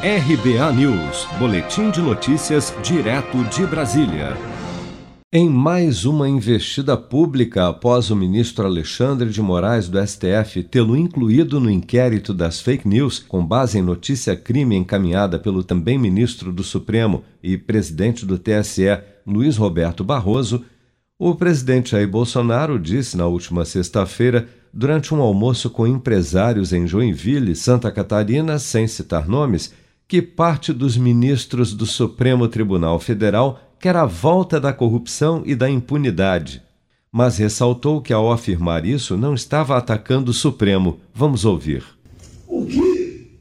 RBA News, Boletim de Notícias, direto de Brasília. Em mais uma investida pública após o ministro Alexandre de Moraes do STF tê-lo incluído no inquérito das fake news, com base em notícia-crime encaminhada pelo também ministro do Supremo e presidente do TSE, Luiz Roberto Barroso, o presidente Jair Bolsonaro disse na última sexta-feira, durante um almoço com empresários em Joinville, Santa Catarina, sem citar nomes, que parte dos ministros do Supremo Tribunal Federal quer a volta da corrupção e da impunidade. Mas ressaltou que, ao afirmar isso, não estava atacando o Supremo. Vamos ouvir. O que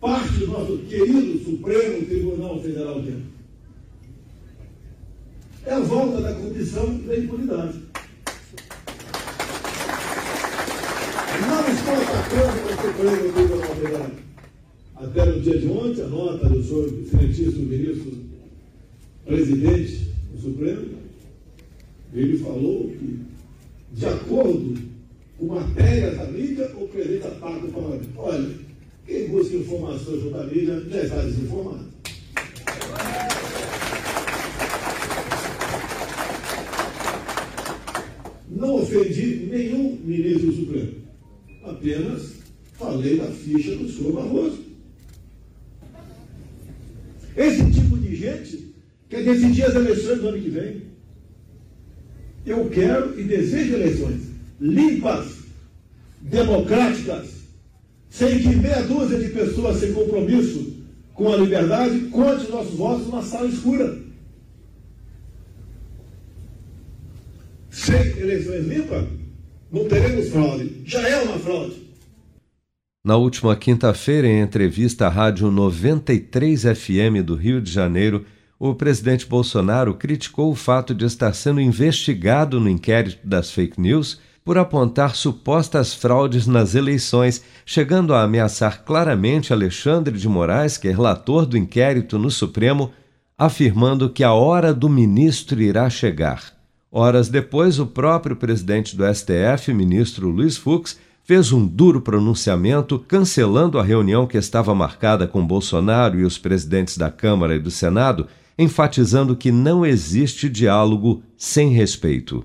parte do nosso querido Supremo Tribunal Federal quer? É a volta da corrupção e da impunidade. Não estou atacando o Supremo Tribunal até no dia de ontem, a nota do senhor excelentíssimo ministro presidente do Supremo, ele falou que, de acordo com matérias da mídia, o presidente ataca o parlamento. Olha, quem busca informações junto à mídia já está desinformado. Não ofendi nenhum ministro do Supremo, apenas falei da ficha do senhor Barroso. Esse tipo de gente quer decidir as eleições do ano que vem. Eu quero e desejo eleições limpas, democráticas, sem que meia dúzia de pessoas sem compromisso com a liberdade conte nossos votos numa sala escura. Sem eleições limpas, não teremos fraude. Já. Na última quinta-feira, em entrevista à Rádio 93 FM do Rio de Janeiro, o presidente Bolsonaro criticou o fato de estar sendo investigado no inquérito das fake news por apontar supostas fraudes nas eleições, chegando a ameaçar claramente Alexandre de Moraes, que é relator do inquérito no Supremo, afirmando que a hora do ministro irá chegar. Horas depois, o próprio presidente do STF, ministro Luiz Fux, fez um duro pronunciamento cancelando a reunião que estava marcada com Bolsonaro e os presidentes da Câmara e do Senado, enfatizando que não existe diálogo sem respeito.